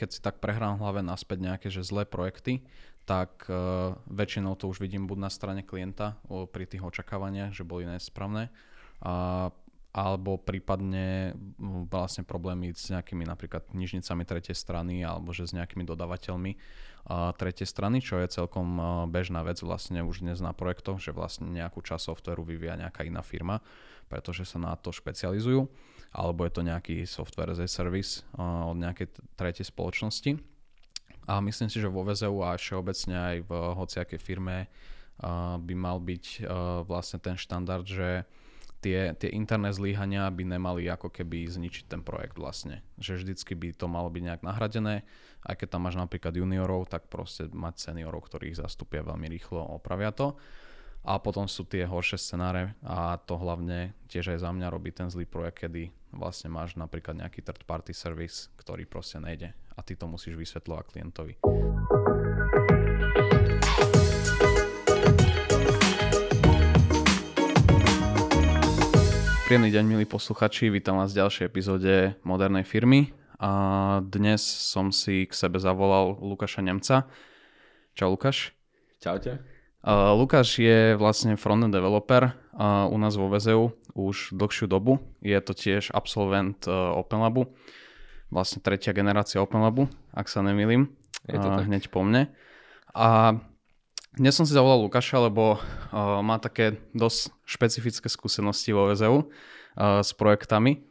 keď si tak prehrám hlave naspäť nejaké že zlé projekty, tak uh, väčšinou to už vidím buď na strane klienta o, pri tých očakávaniach, že boli nesprávne, a, alebo prípadne vlastne problémy s nejakými napríklad knižnicami tretej strany alebo že s nejakými dodávateľmi uh, tretej strany, čo je celkom bežná vec vlastne už dnes na projektoch, že vlastne nejakú časť softveru vyvíja nejaká iná firma, pretože sa na to špecializujú, alebo je to nejaký software as a service od nejakej tretej spoločnosti. A myslím si, že vo VZU a všeobecne aj v hociakej firme by mal byť vlastne ten štandard, že tie, tie interné zlíhania by nemali ako keby zničiť ten projekt vlastne. Že vždycky by to malo byť nejak nahradené, aj keď tam máš napríklad juniorov, tak proste mať seniorov, ktorí ich zastupia veľmi rýchlo, opravia to. A potom sú tie horšie scenáre a to hlavne tiež aj za mňa robí ten zlý projekt, kedy vlastne máš napríklad nejaký third party service, ktorý proste nejde a ty to musíš vysvetľovať klientovi. Príjemný deň, milí posluchači, vítam vás v ďalšej epizóde Modernej firmy. A dnes som si k sebe zavolal Lukáša Nemca. Čau Lukáš. Čaute. Uh, Lukáš je vlastne frontend developer uh, u nás vo VZU už dlhšiu dobu. Je to tiež absolvent uh, OpenLabu vlastne tretia generácia OpenLabu, ak sa nemýlim, Je to tak. hneď po mne. A dnes som si zavolal Lukáša, lebo uh, má také dosť špecifické skúsenosti vo VZU uh, s projektami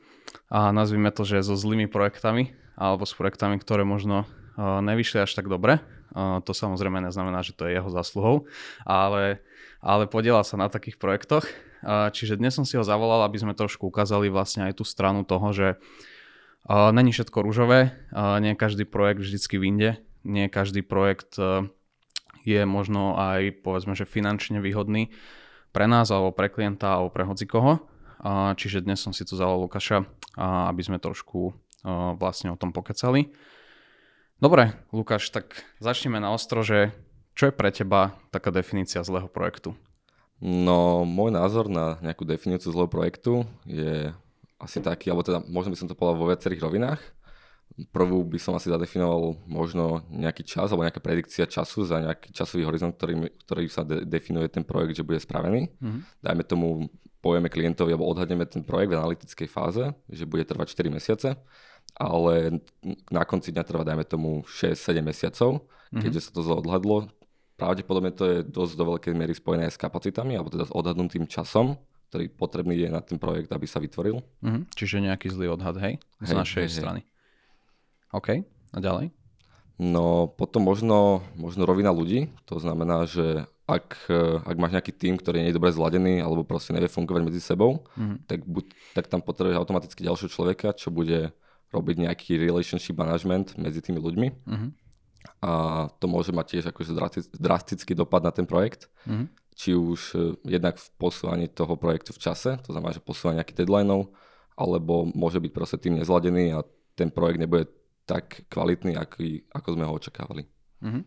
a nazvime to, že so zlými projektami alebo s projektami, ktoré možno uh, nevyšli až tak dobre. Uh, to samozrejme neznamená, že to je jeho zasluhou, ale, ale podielal sa na takých projektoch. Uh, čiže dnes som si ho zavolal, aby sme trošku ukázali vlastne aj tú stranu toho, že Uh, není všetko rúžové, uh, nie každý projekt vždycky vyjde, nie každý projekt uh, je možno aj povedzme, že finančne výhodný pre nás alebo pre klienta alebo pre hocikoho. Čiže dnes som si tu zavolal Lukáša, aby sme trošku vlastne o tom pokecali. Dobre, Lukáš, tak začneme na ostro, že čo je pre teba taká definícia zlého projektu? No, môj názor na nejakú definíciu zlého projektu je asi taký, alebo teda možno by som to povedal vo viacerých rovinách. Prvú by som asi zadefinoval možno nejaký čas alebo nejaká predikcia času za nejaký časový horizont, ktorý, ktorý sa de- definuje ten projekt, že bude spravený. Mm-hmm. Dajme tomu, povieme klientovi alebo odhadneme ten projekt v analytickej fáze, že bude trvať 4 mesiace, ale na konci dňa trvá, dajme tomu, 6-7 mesiacov, mm-hmm. keďže sa to zle odhadlo. Pravdepodobne to je dosť do veľkej miery spojené s kapacitami alebo teda s odhadnutým časom, ktorý potrebný je na ten projekt, aby sa vytvoril. Mm-hmm. Čiže nejaký zlý odhad, hej? Z hej, našej hej, strany. OK, a ďalej? No potom možno, možno rovina ľudí, to znamená, že ak, ak máš nejaký tým, ktorý nie je dobre zladený alebo proste nevie fungovať medzi sebou, mm-hmm. tak, buď, tak tam potrebuješ automaticky ďalšieho človeka, čo bude robiť nejaký relationship management medzi tými ľuďmi. Mm-hmm. A to môže mať tiež akože drastický dopad na ten projekt. Mm-hmm či už e, jednak v posúvaní toho projektu v čase, to znamená, že posúvanie nejakých deadlineov, alebo môže byť proste tým nezladený a ten projekt nebude tak kvalitný, aký, ako sme ho očakávali. Uh-huh.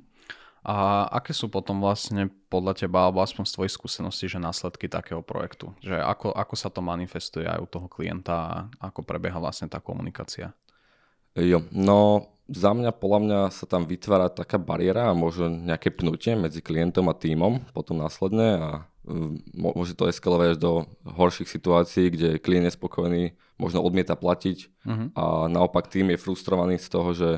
A aké sú potom vlastne podľa teba, alebo aspoň z tvojich skúseností, že následky takého projektu? Že ako, ako sa to manifestuje aj u toho klienta a ako prebieha vlastne tá komunikácia? Jo, no za mňa, podľa mňa sa tam vytvára taká bariéra a možno nejaké pnutie medzi klientom a týmom potom následne a môže to eskalovať až do horších situácií, kde klient je spokojný, možno odmieta platiť uh-huh. a naopak tým je frustrovaný z toho, že,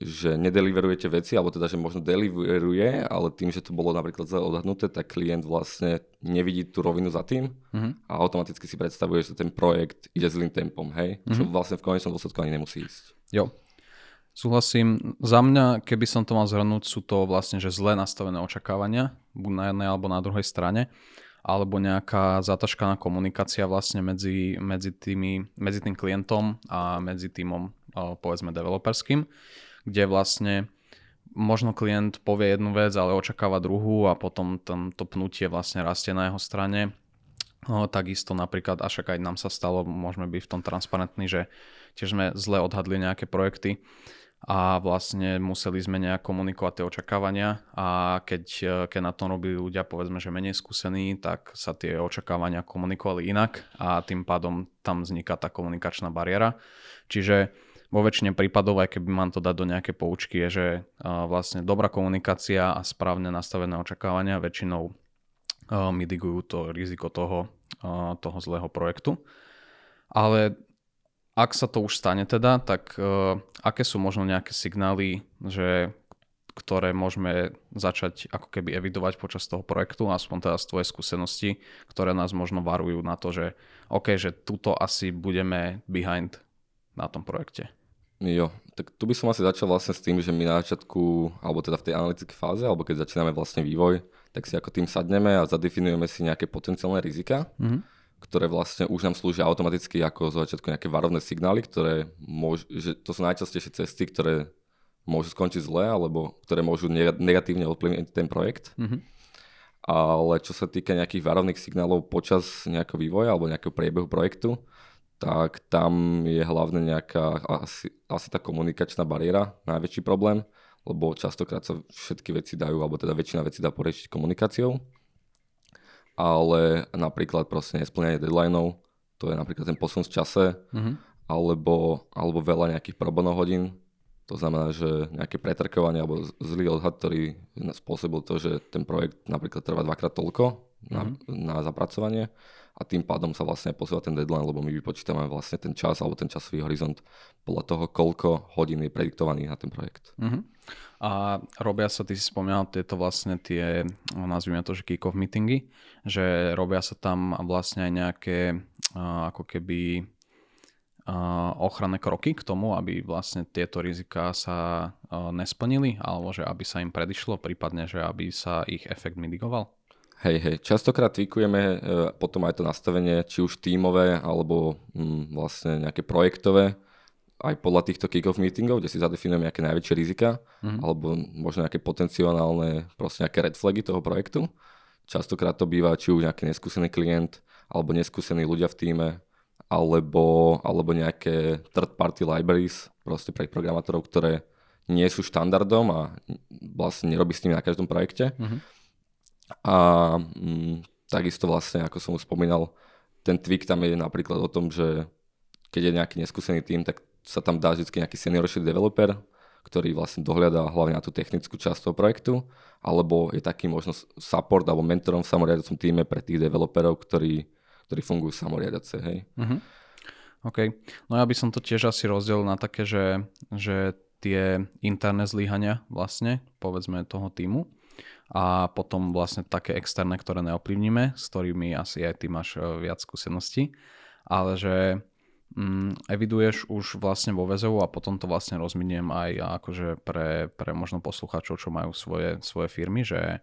že nedeliverujete veci, alebo teda, že možno deliveruje, ale tým, že to bolo napríklad zle odhadnuté, tak klient vlastne nevidí tú rovinu za tým uh-huh. a automaticky si predstavuje, že ten projekt ide zlým tempom, hej? Uh-huh. Čo vlastne v konečnom dôsledku ani nemusí ísť. Jo, Súhlasím. Za mňa, keby som to mal zhrnúť, sú to vlastne že zle nastavené očakávania, buď na jednej alebo na druhej strane, alebo nejaká zataškaná komunikácia vlastne medzi, medzi, tými, medzi tým klientom a medzi týmom, povedzme, developerským, kde vlastne možno klient povie jednu vec, ale očakáva druhú a potom tam to pnutie vlastne rastie na jeho strane. O, takisto napríklad, a aj nám sa stalo, môžeme byť v tom transparentní, že tiež sme zle odhadli nejaké projekty a vlastne museli sme nejak komunikovať tie očakávania a keď, keď na tom robili ľudia povedzme, že menej skúsení, tak sa tie očakávania komunikovali inak a tým pádom tam vzniká tá komunikačná bariéra. Čiže vo väčšine prípadov, aj keby mám to dať do nejaké poučky, je, že uh, vlastne dobrá komunikácia a správne nastavené očakávania väčšinou uh, mitigujú to riziko toho, toho zlého projektu. Ale ak sa to už stane teda, tak uh, aké sú možno nejaké signály, že ktoré môžeme začať ako keby evidovať počas toho projektu, aspoň teda z tvojej skúsenosti, ktoré nás možno varujú na to, že OK, že tuto asi budeme behind na tom projekte. Jo, tak tu by som asi začal vlastne s tým, že my na začiatku, alebo teda v tej analytickej fáze, alebo keď začíname vlastne vývoj, tak si ako tým sadneme a zadefinujeme si nejaké potenciálne rizika, mm-hmm. Ktoré vlastne už nám slúžia automaticky ako z začiatku nejaké varovné signály, ktoré môž, že to sú najčastejšie cesty, ktoré môžu skončiť zle, alebo ktoré môžu negatívne ovplyvniť ten projekt. Mm-hmm. Ale čo sa týka nejakých varovných signálov počas nejakého vývoja alebo nejakého priebehu projektu, tak tam je hlavne nejaká asi, asi tá komunikačná bariéra najväčší problém, lebo častokrát sa všetky veci dajú, alebo teda väčšina vecí dá poriešiť komunikáciou. Ale napríklad proste nesplňanie deadlineov, to je napríklad ten posun v čase, mm-hmm. alebo, alebo veľa nejakých probono hodín, to znamená, že nejaké pretrkovanie alebo zlý odhad, ktorý spôsobil to, že ten projekt napríklad trvá dvakrát toľko na, mm-hmm. na zapracovanie a tým pádom sa vlastne posúva ten deadline, lebo my vypočítame vlastne ten čas alebo ten časový horizont podľa toho, koľko hodín je prediktovaný na ten projekt. Mm-hmm. A robia sa, ty si spomínal, tieto vlastne tie, nazvime to, že kick-off meetingy, že robia sa tam vlastne aj nejaké ako keby ochranné kroky k tomu, aby vlastne tieto rizika sa nesplnili, alebo že aby sa im predišlo, prípadne, že aby sa ich efekt mitigoval? Hej, hej, častokrát tweakujeme potom aj to nastavenie, či už tímové, alebo mm, vlastne nejaké projektové, aj podľa týchto kick-off meetingov, kde si zadefinujeme nejaké najväčšie rizika, mm-hmm. alebo možno nejaké potenciálne, proste nejaké red flagy toho projektu. Častokrát to býva či už nejaký neskúsený klient, alebo neskúsení ľudia v týme, alebo, alebo nejaké third party libraries proste pre programátorov, ktoré nie sú štandardom a vlastne nerobí s nimi na každom projekte. Mm-hmm. A mm, takisto vlastne, ako som už spomínal, ten tweak tam je napríklad o tom, že keď je nejaký neskúsený tým, tak sa tam dá vždy nejaký seniorší developer, ktorý vlastne dohľadá hlavne na tú technickú časť toho projektu, alebo je taký možno support alebo mentorom v samoriadacom týme pre tých developerov, ktorí ktorí fungujú samoriadace, hej. Uh-huh. OK. No ja by som to tiež asi rozdelil na také, že, že tie interné zlyhania vlastne, povedzme toho týmu a potom vlastne také externé, ktoré neoplivníme, s ktorými asi aj ty máš e, viac skúseností, ale že eviduješ už vlastne vo väzov a potom to vlastne rozminiem aj akože pre, pre možno poslucháčov, čo majú svoje, svoje firmy, že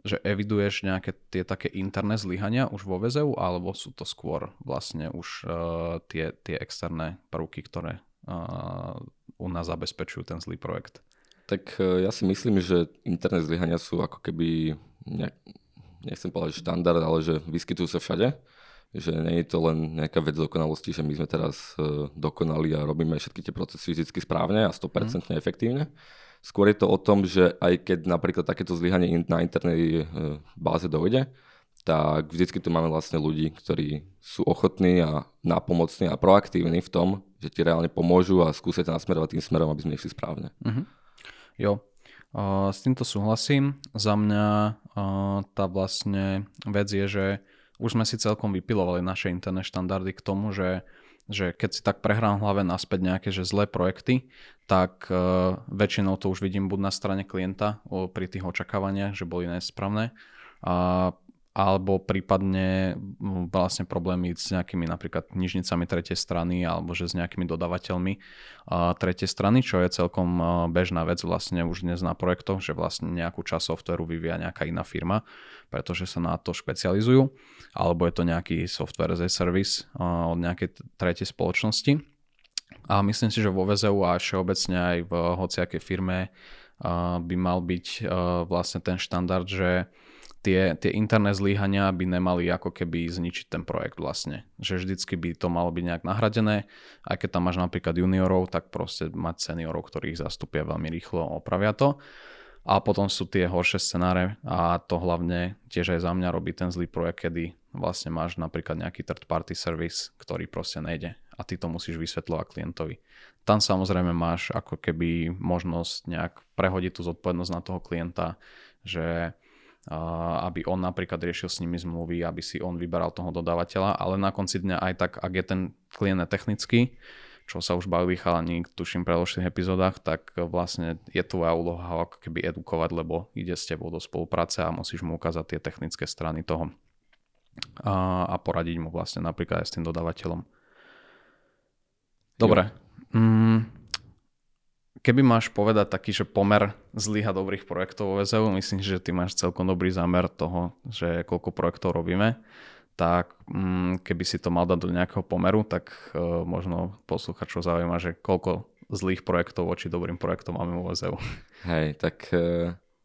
že eviduješ nejaké tie také interné zlyhania už vo VZU, alebo sú to skôr vlastne už uh, tie, tie externé prvky, ktoré uh, u nás zabezpečujú ten zlý projekt? Tak uh, ja si myslím, že interné zlyhania sú ako keby, nejak, nechcem povedať štandard, ale že vyskytujú sa všade. Že nie je to len nejaká vec dokonalosti, že my sme teraz uh, dokonali a robíme všetky tie procesy vždy správne a 100% mm. efektívne Skôr je to o tom, že aj keď napríklad takéto zlyhanie na internej e, báze dojde, tak vždycky tu máme vlastne ľudí, ktorí sú ochotní a nápomocní a proaktívni v tom, že ti reálne pomôžu a skúsia ťa nasmerovať tým smerom, aby sme išli správne. Uh-huh. Jo, uh, s týmto súhlasím. Za mňa uh, tá vlastne vec je, že už sme si celkom vypilovali naše interné štandardy k tomu, že že keď si tak prehrám hlave naspäť nejaké že zlé projekty, tak uh, väčšinou to už vidím buď na strane klienta o, pri tých očakávaniach, že boli nesprávne, a, alebo prípadne vlastne problémy s nejakými napríklad knižnicami tretej strany alebo že s nejakými dodávateľmi uh, tretej strany, čo je celkom bežná vec vlastne už dnes na projektoch, že vlastne nejakú časť softveru vyvíja nejaká iná firma, pretože sa na to špecializujú alebo je to nejaký software as a service od nejakej tretej spoločnosti. A myslím si, že vo VZU a všeobecne aj v hociakej firme by mal byť vlastne ten štandard, že tie, tie interné zlíhania by nemali ako keby zničiť ten projekt vlastne. Že vždycky by to malo byť nejak nahradené. Aj keď tam máš napríklad juniorov, tak proste mať seniorov, ktorí ich zastupia veľmi rýchlo, opravia to. A potom sú tie horšie scenáre a to hlavne tiež aj za mňa robí ten zlý projekt, kedy vlastne máš napríklad nejaký third party service, ktorý proste nejde a ty to musíš vysvetľovať klientovi. Tam samozrejme máš ako keby možnosť nejak prehodiť tú zodpovednosť na toho klienta, že aby on napríklad riešil s nimi zmluvy, aby si on vyberal toho dodávateľa, ale na konci dňa aj tak, ak je ten klient technický, čo sa už bavili chalani, tuším pre predošlých epizódach, tak vlastne je tvoja úloha ho ako keby edukovať, lebo ide s tebou do spolupráce a musíš mu ukázať tie technické strany toho a, a poradiť mu vlastne napríklad aj s tým dodávateľom. Dobre. Mm, keby máš povedať taký, že pomer zlých a dobrých projektov vo VZU, myslím, že ty máš celkom dobrý zámer toho, že koľko projektov robíme, tak mm, keby si to mal dať do nejakého pomeru, tak uh, možno posluchačov zaujíma, že koľko zlých projektov voči dobrým projektom máme vo VZU. Hej, tak,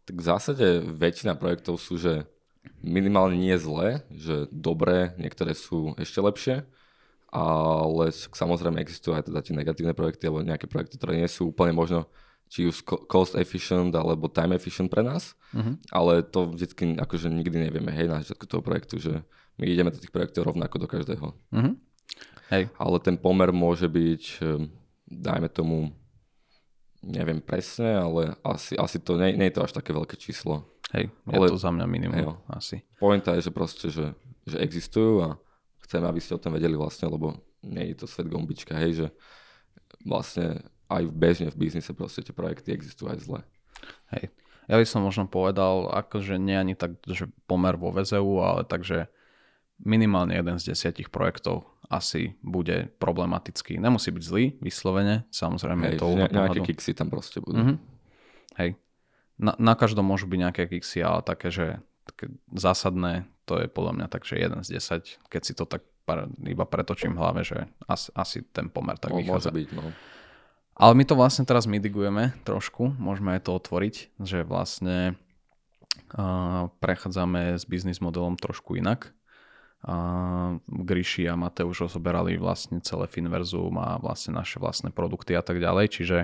tak v zásade väčšina projektov sú, že minimálne nie zlé, že dobré, niektoré sú ešte lepšie, ale samozrejme existujú aj teda tie negatívne projekty alebo nejaké projekty, ktoré nie sú úplne možno či už cost efficient alebo time efficient pre nás, uh-huh. ale to vždycky akože nikdy nevieme, hej, na začiatku toho projektu, že my ideme do tých projektov rovnako do každého. Uh-huh. Hej. Ale ten pomer môže byť, ehm, dajme tomu, neviem presne, ale asi, asi to nie, nie je to až také veľké číslo. Hej, je ale, to za mňa minimum hej, asi. Pointa je, že proste, že, že existujú a chceme, aby ste o tom vedeli vlastne, lebo nie je to svet gombička, hej, že vlastne aj v bežne v biznise proste tie projekty existujú aj zle. Hej. Ja by som možno povedal, akože nie ani tak, že pomer vo VZU, ale takže minimálne jeden z desiatich projektov asi bude problematický. Nemusí byť zlý, vyslovene, samozrejme Hej, je to ne, nejaké kiksy tam proste budú. Mm-hmm. Hej. Na, na každom môžu byť nejaké kiksy, ale také, že také zásadné, to je podľa mňa tak, že 1 z 10, keď si to tak iba pretočím v hlave, že asi, asi ten pomer tak no, vychádza. Môže byť, no. Ale my to vlastne teraz mitigujeme trošku, môžeme aj to otvoriť, že vlastne uh, prechádzame s biznis modelom trošku inak. Uh, Gríši a Mateuš rozoberali vlastne celé Finverzum a vlastne naše vlastné produkty a tak ďalej, čiže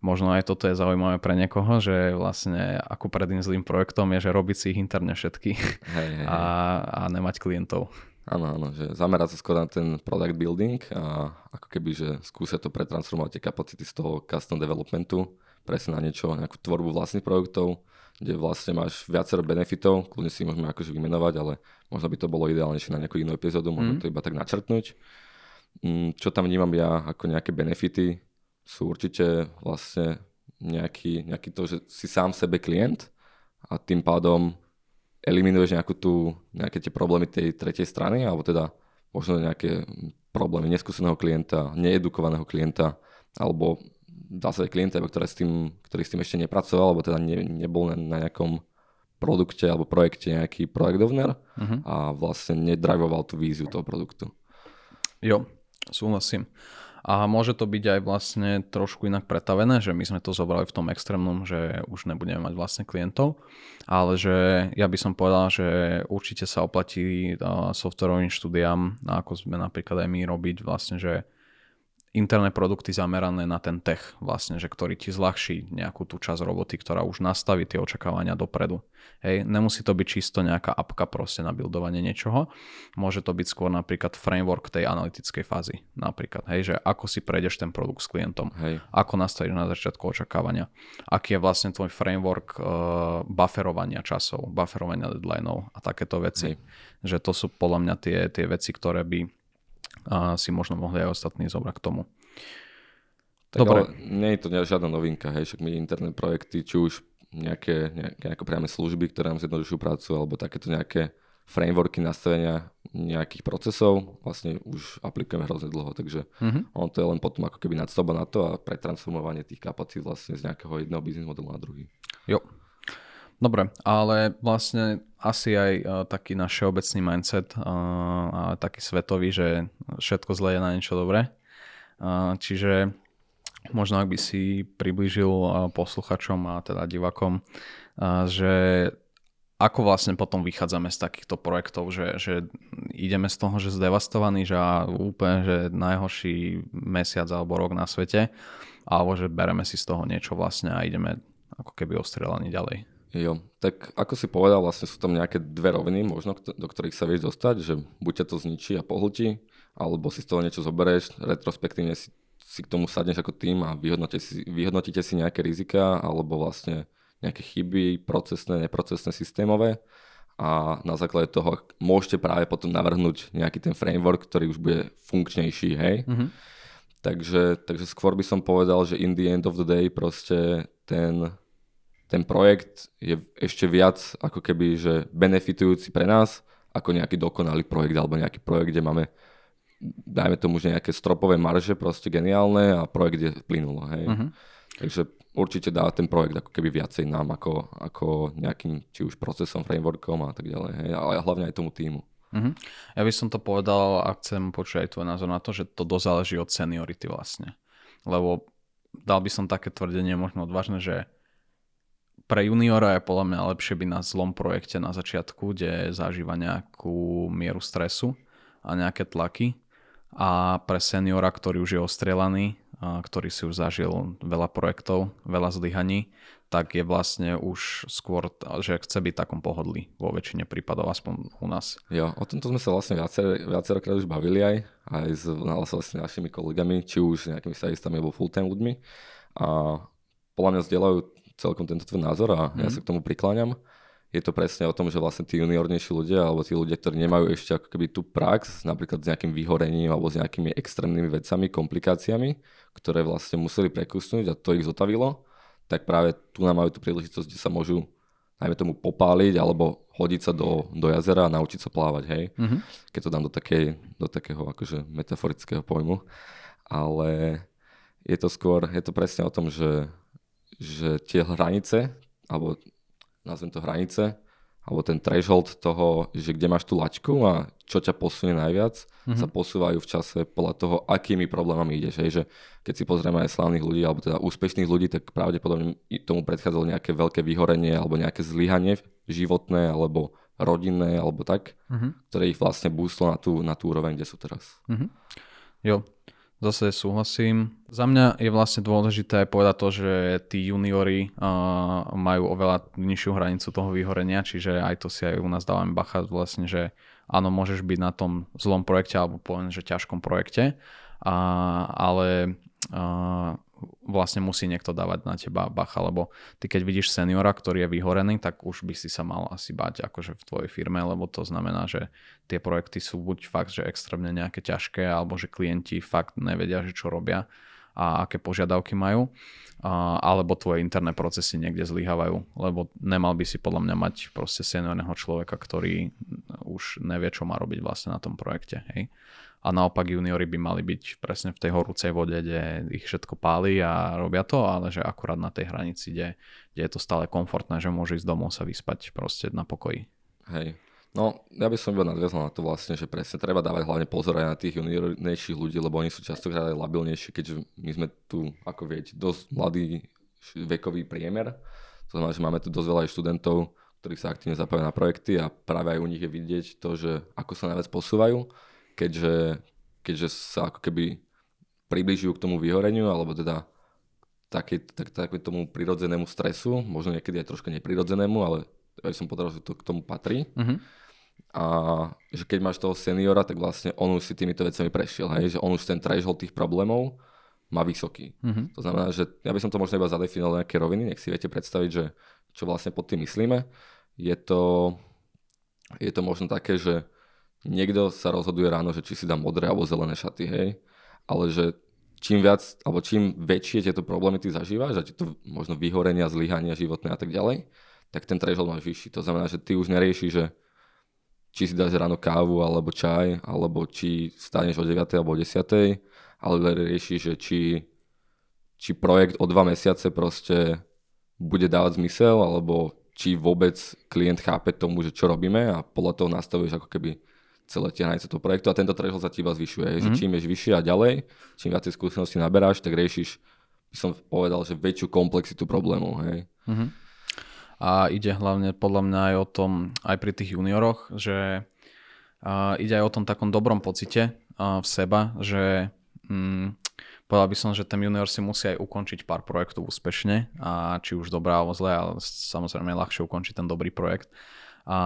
možno aj toto je zaujímavé pre niekoho, že vlastne ako predným zlým projektom je, že robiť si ich interne všetky hej, hej, a, a nemať klientov. Áno, áno, že zamerať sa skôr na ten product building a ako keby, že skúsia to pretransformovať tie kapacity z toho custom developmentu presne na niečo, nejakú tvorbu vlastných produktov, kde vlastne máš viacero benefitov, kľudne si môžeme akože vymenovať, ale možno by to bolo ideálnejšie na nejakú inú epizódu, možno mm. to iba tak načrtnúť. Mm, čo tam vnímam ja ako nejaké benefity, sú určite vlastne nejaký, nejaký to, že si sám sebe klient a tým pádom eliminuješ nejakú tú, nejaké tie problémy tej tretej strany, alebo teda možno nejaké problémy neskúseného klienta, needukovaného klienta, alebo dá sa klienta, ktorý s, tým, ktorý s tým ešte nepracoval, alebo teda ne, nebol na, na nejakom produkte alebo projekte nejaký projekt owner uh-huh. a vlastne nedrivoval tú víziu toho produktu. Jo, súhlasím. A môže to byť aj vlastne trošku inak pretavené, že my sme to zobrali v tom extrémnom, že už nebudeme mať vlastne klientov, ale že ja by som povedal, že určite sa oplatí softwarovým štúdiám, ako sme napríklad aj my robiť vlastne, že interné produkty zamerané na ten tech, vlastne, že ktorý ti zľahší nejakú tú časť roboty, ktorá už nastaví tie očakávania dopredu. Hej, nemusí to byť čisto nejaká apka proste na buildovanie niečoho, môže to byť skôr napríklad framework tej analytickej fázy, napríklad, hej, že ako si prejdeš ten produkt s klientom, hej. ako nastavíš na začiatku očakávania, aký je vlastne tvoj framework uh, bufferovania časov, bufferovania deadlineov a takéto veci, hej. že to sú podľa mňa tie, tie veci, ktoré by a si možno mohli aj ostatní zobrať k tomu. Tak Dobre. nie je to žiadna novinka, hej, však my interné projekty, či už nejaké, nejaké, nejaké priame služby, ktoré nám zjednodušujú prácu, alebo takéto nejaké frameworky nastavenia nejakých procesov vlastne už aplikujeme hrozne dlho, takže uh-huh. on to je len potom ako keby nadstavba na to a pretransformovanie tých kapacít vlastne z nejakého jedného biznis modelu na druhý. Jo, Dobre, ale vlastne asi aj uh, taký náš všeobecný mindset uh, a taký svetový, že všetko zlé je na niečo dobré. Uh, čiže možno ak by si priblížil posluchačom a teda divakom, že ako vlastne potom vychádzame z takýchto projektov, že, že ideme z toho, že zdevastovaný, že úplne, že najhorší mesiac alebo rok na svete, alebo že bereme si z toho niečo vlastne a ideme ako keby ostrelaní ďalej. Jo, tak ako si povedal, vlastne sú tam nejaké dve roviny možno, do ktorých sa vieš dostať, že buď ťa to zničí a pohltí, alebo si z toho niečo zoberieš, retrospektívne si, si k tomu sadneš ako tým a vyhodnotíte si, vyhodnotíte si nejaké rizika, alebo vlastne nejaké chyby, procesné, neprocesné, systémové a na základe toho môžete práve potom navrhnúť nejaký ten framework, ktorý už bude funkčnejší, hej. Mm-hmm. Takže, takže skôr by som povedal, že in the end of the day proste ten, ten projekt je ešte viac ako keby, že benefitujúci pre nás ako nejaký dokonalý projekt alebo nejaký projekt, kde máme dajme tomu, že nejaké stropové marže proste geniálne a projekt je plynulo, hej. Mm-hmm. Takže určite dá ten projekt ako keby viacej nám ako, ako nejakým či už procesom, frameworkom a tak ďalej, hej, ale hlavne aj tomu týmu. Mm-hmm. Ja by som to povedal a chcem počuť aj tvoj názor na to, že to dosť záleží od seniority vlastne. Lebo dal by som také tvrdenie možno odvážne, že pre juniora je podľa mňa lepšie byť na zlom projekte na začiatku, kde zažíva nejakú mieru stresu a nejaké tlaky. A pre seniora, ktorý už je ostrelaný, ktorý si už zažil veľa projektov, veľa zlyhaní, tak je vlastne už skôr, že chce byť takom pohodlí vo väčšine prípadov, aspoň u nás. Jo, o tomto sme sa vlastne viacer, viacerokrát už bavili aj, aj s vlastne našimi kolegami, či už nejakými stavistami alebo full-time ľuďmi. A podľa mňa zdieľajú celkom tento tvoj názor a mm. ja mhm. sa k tomu prikláňam je to presne o tom, že vlastne tí juniornejší ľudia alebo tí ľudia, ktorí nemajú ešte ako keby tú prax, napríklad s nejakým vyhorením alebo s nejakými extrémnymi vecami, komplikáciami, ktoré vlastne museli prekusnúť a to ich zotavilo, tak práve tu nám majú tú príležitosť, kde sa môžu najmä tomu popáliť alebo hodiť sa do, do jazera a naučiť sa plávať, hej. Mm-hmm. Keď to dám do, takej, do takého akože metaforického pojmu. Ale je to skôr, je to presne o tom, že, že tie hranice, alebo nazvem to hranice, alebo ten threshold toho, že kde máš tú laťku a čo ťa posunie najviac, mm-hmm. sa posúvajú v čase podľa toho, akými problémami ideš. Hej, že keď si pozrieme aj slávnych ľudí, alebo teda úspešných ľudí, tak pravdepodobne tomu predchádzalo nejaké veľké vyhorenie alebo nejaké zlyhanie životné alebo rodinné alebo tak, mm-hmm. ktoré ich vlastne bústlo na tú, na tú úroveň, kde sú teraz. Mm-hmm. Jo, Zase súhlasím. Za mňa je vlastne dôležité povedať to, že tí juniori uh, majú oveľa nižšiu hranicu toho vyhorenia, čiže aj to si aj u nás dávame bacha vlastne, že áno, môžeš byť na tom zlom projekte alebo poviem, že ťažkom projekte, uh, ale uh, vlastne musí niekto dávať na teba bacha, lebo ty keď vidíš seniora, ktorý je vyhorený, tak už by si sa mal asi bať akože v tvojej firme, lebo to znamená, že tie projekty sú buď fakt, že extrémne nejaké ťažké, alebo že klienti fakt nevedia, že čo robia a aké požiadavky majú, alebo tvoje interné procesy niekde zlyhávajú, lebo nemal by si podľa mňa mať proste seniorného človeka, ktorý už nevie, čo má robiť vlastne na tom projekte. Hej a naopak juniori by mali byť presne v tej horúcej vode, kde ich všetko páli a robia to, ale že akurát na tej hranici, kde, kde je to stále komfortné, že môže ísť domov sa vyspať proste na pokoji. Hej. No, ja by som iba nadviazal na to vlastne, že presne treba dávať hlavne pozor aj na tých juniornejších ľudí, lebo oni sú častokrát aj labilnejší, keďže my sme tu, ako viete, dosť mladý vekový priemer. To znamená, že máme tu dosť veľa aj študentov, ktorí sa aktívne zapájajú na projekty a práve aj u nich je vidieť to, že ako sa najviac posúvajú keďže, keďže sa ako keby približujú k tomu vyhoreniu, alebo teda také, tak, tak, tomu prirodzenému stresu, možno niekedy aj troška neprirodzenému, ale ja som povedal, že to k tomu patrí. Uh-huh. A že keď máš toho seniora, tak vlastne on už si týmito vecami prešiel, hej? že on už ten threshold tých problémov má vysoký. Uh-huh. To znamená, že ja by som to možno iba zadefinoval nejaké roviny, nech si viete predstaviť, že čo vlastne pod tým myslíme. Je to, je to možno také, že niekto sa rozhoduje ráno, že či si dá modré alebo zelené šaty, hej, ale že čím viac, alebo čím väčšie tieto problémy ty zažívaš, a tieto možno vyhorenia, zlyhania životné a tak ďalej, tak ten threshold máš vyšší. To znamená, že ty už neriešiš, že či si dáš ráno kávu alebo čaj, alebo či staneš o 9. alebo o 10. ale riešiš, že či, či projekt o dva mesiace proste bude dávať zmysel, alebo či vôbec klient chápe tomu, že čo robíme a podľa toho nastavuješ ako keby celé tie hranice toho projektu a tento threshold sa ti iba zvyšuje. Mm-hmm. Že mhm. čím ješ vyššie a ďalej, čím viacej skúsenosti naberáš, tak riešiš, by som povedal, že väčšiu komplexitu problémov. Hej. Mm-hmm. A ide hlavne podľa mňa aj o tom, aj pri tých junioroch, že uh, ide aj o tom takom dobrom pocite uh, v seba, že um, povedal by som, že ten junior si musí aj ukončiť pár projektov úspešne a či už dobré alebo zlé, ale samozrejme je ľahšie ukončiť ten dobrý projekt a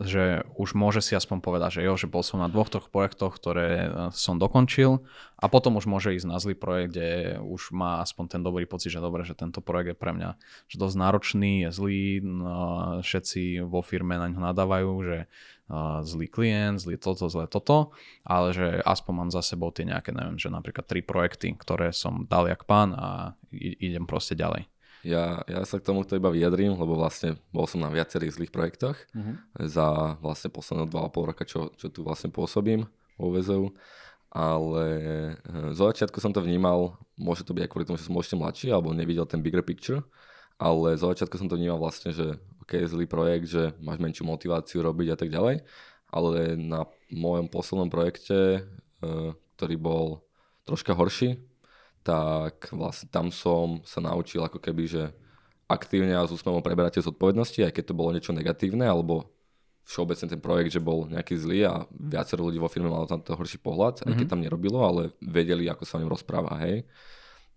že už môže si aspoň povedať, že jo, že bol som na dvoch, troch projektoch, ktoré e, som dokončil a potom už môže ísť na zlý projekt, kde už má aspoň ten dobrý pocit, že dobre, že tento projekt je pre mňa že dosť náročný, je zlý, no, všetci vo firme na ňo nadávajú, že uh, zlý klient, zlý toto, zlé toto, ale že aspoň mám za sebou tie nejaké, neviem, že napríklad tri projekty, ktoré som dal jak pán a idem proste ďalej. Ja, ja sa k tomuto iba vyjadrím, lebo vlastne bol som na viacerých zlých projektoch uh-huh. za vlastne posledné 2,5 roka, čo, čo tu vlastne pôsobím vo VZU. Ale eh, zo začiatku som to vnímal, môže to byť aj kvôli tomu, že som ešte mladší alebo nevidel ten bigger picture, ale zo začiatku som to vnímal vlastne, že OK, zlý projekt, že máš menšiu motiváciu robiť a tak ďalej. Ale na mojom poslednom projekte, eh, ktorý bol troška horší, tak vlastne tam som sa naučil ako keby, že aktívne a s úsmevom preberať tie zodpovednosti, aj keď to bolo niečo negatívne, alebo všeobecne ten projekt, že bol nejaký zlý a viacero ľudí vo firme malo tam to horší pohľad, mm-hmm. aj keď mhm. tam nerobilo, ale vedeli, ako sa o ňom rozpráva, hej.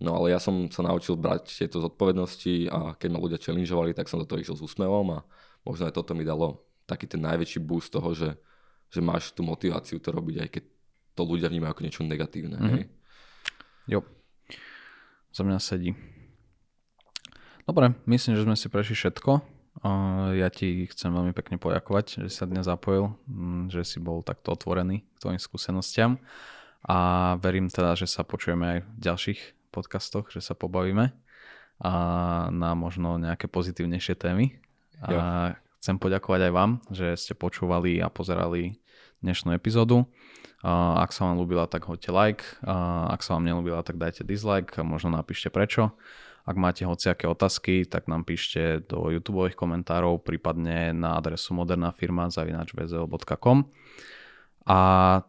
No ale ja som sa naučil brať tieto zodpovednosti a keď ma ľudia challengeovali, tak som do toho išiel s úsmevom a možno aj toto mi dalo taký ten najväčší boost toho, že, že máš tú motiváciu to robiť, aj keď to ľudia vnímajú ako niečo negatívne. Mm-hmm. Hej. Jo, za mňa sedí. Dobre, myslím, že sme si prešli všetko. Ja ti chcem veľmi pekne poďakovať, že sa dnes zapojil, mm, že si bol takto otvorený k tvojim skúsenostiam a verím teda, že sa počujeme aj v ďalších podcastoch, že sa pobavíme a na možno nejaké pozitívnejšie témy. A chcem poďakovať aj vám, že ste počúvali a pozerali dnešnú epizódu. Ak sa vám ľúbila, tak hoďte like. Ak sa vám nelúbila, tak dajte dislike a možno napíšte prečo. Ak máte hociaké otázky, tak nám píšte do YouTube komentárov, prípadne na adresu modernafirma.com a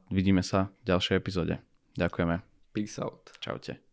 vidíme sa v ďalšej epizóde. Ďakujeme. Peace out. Čaute.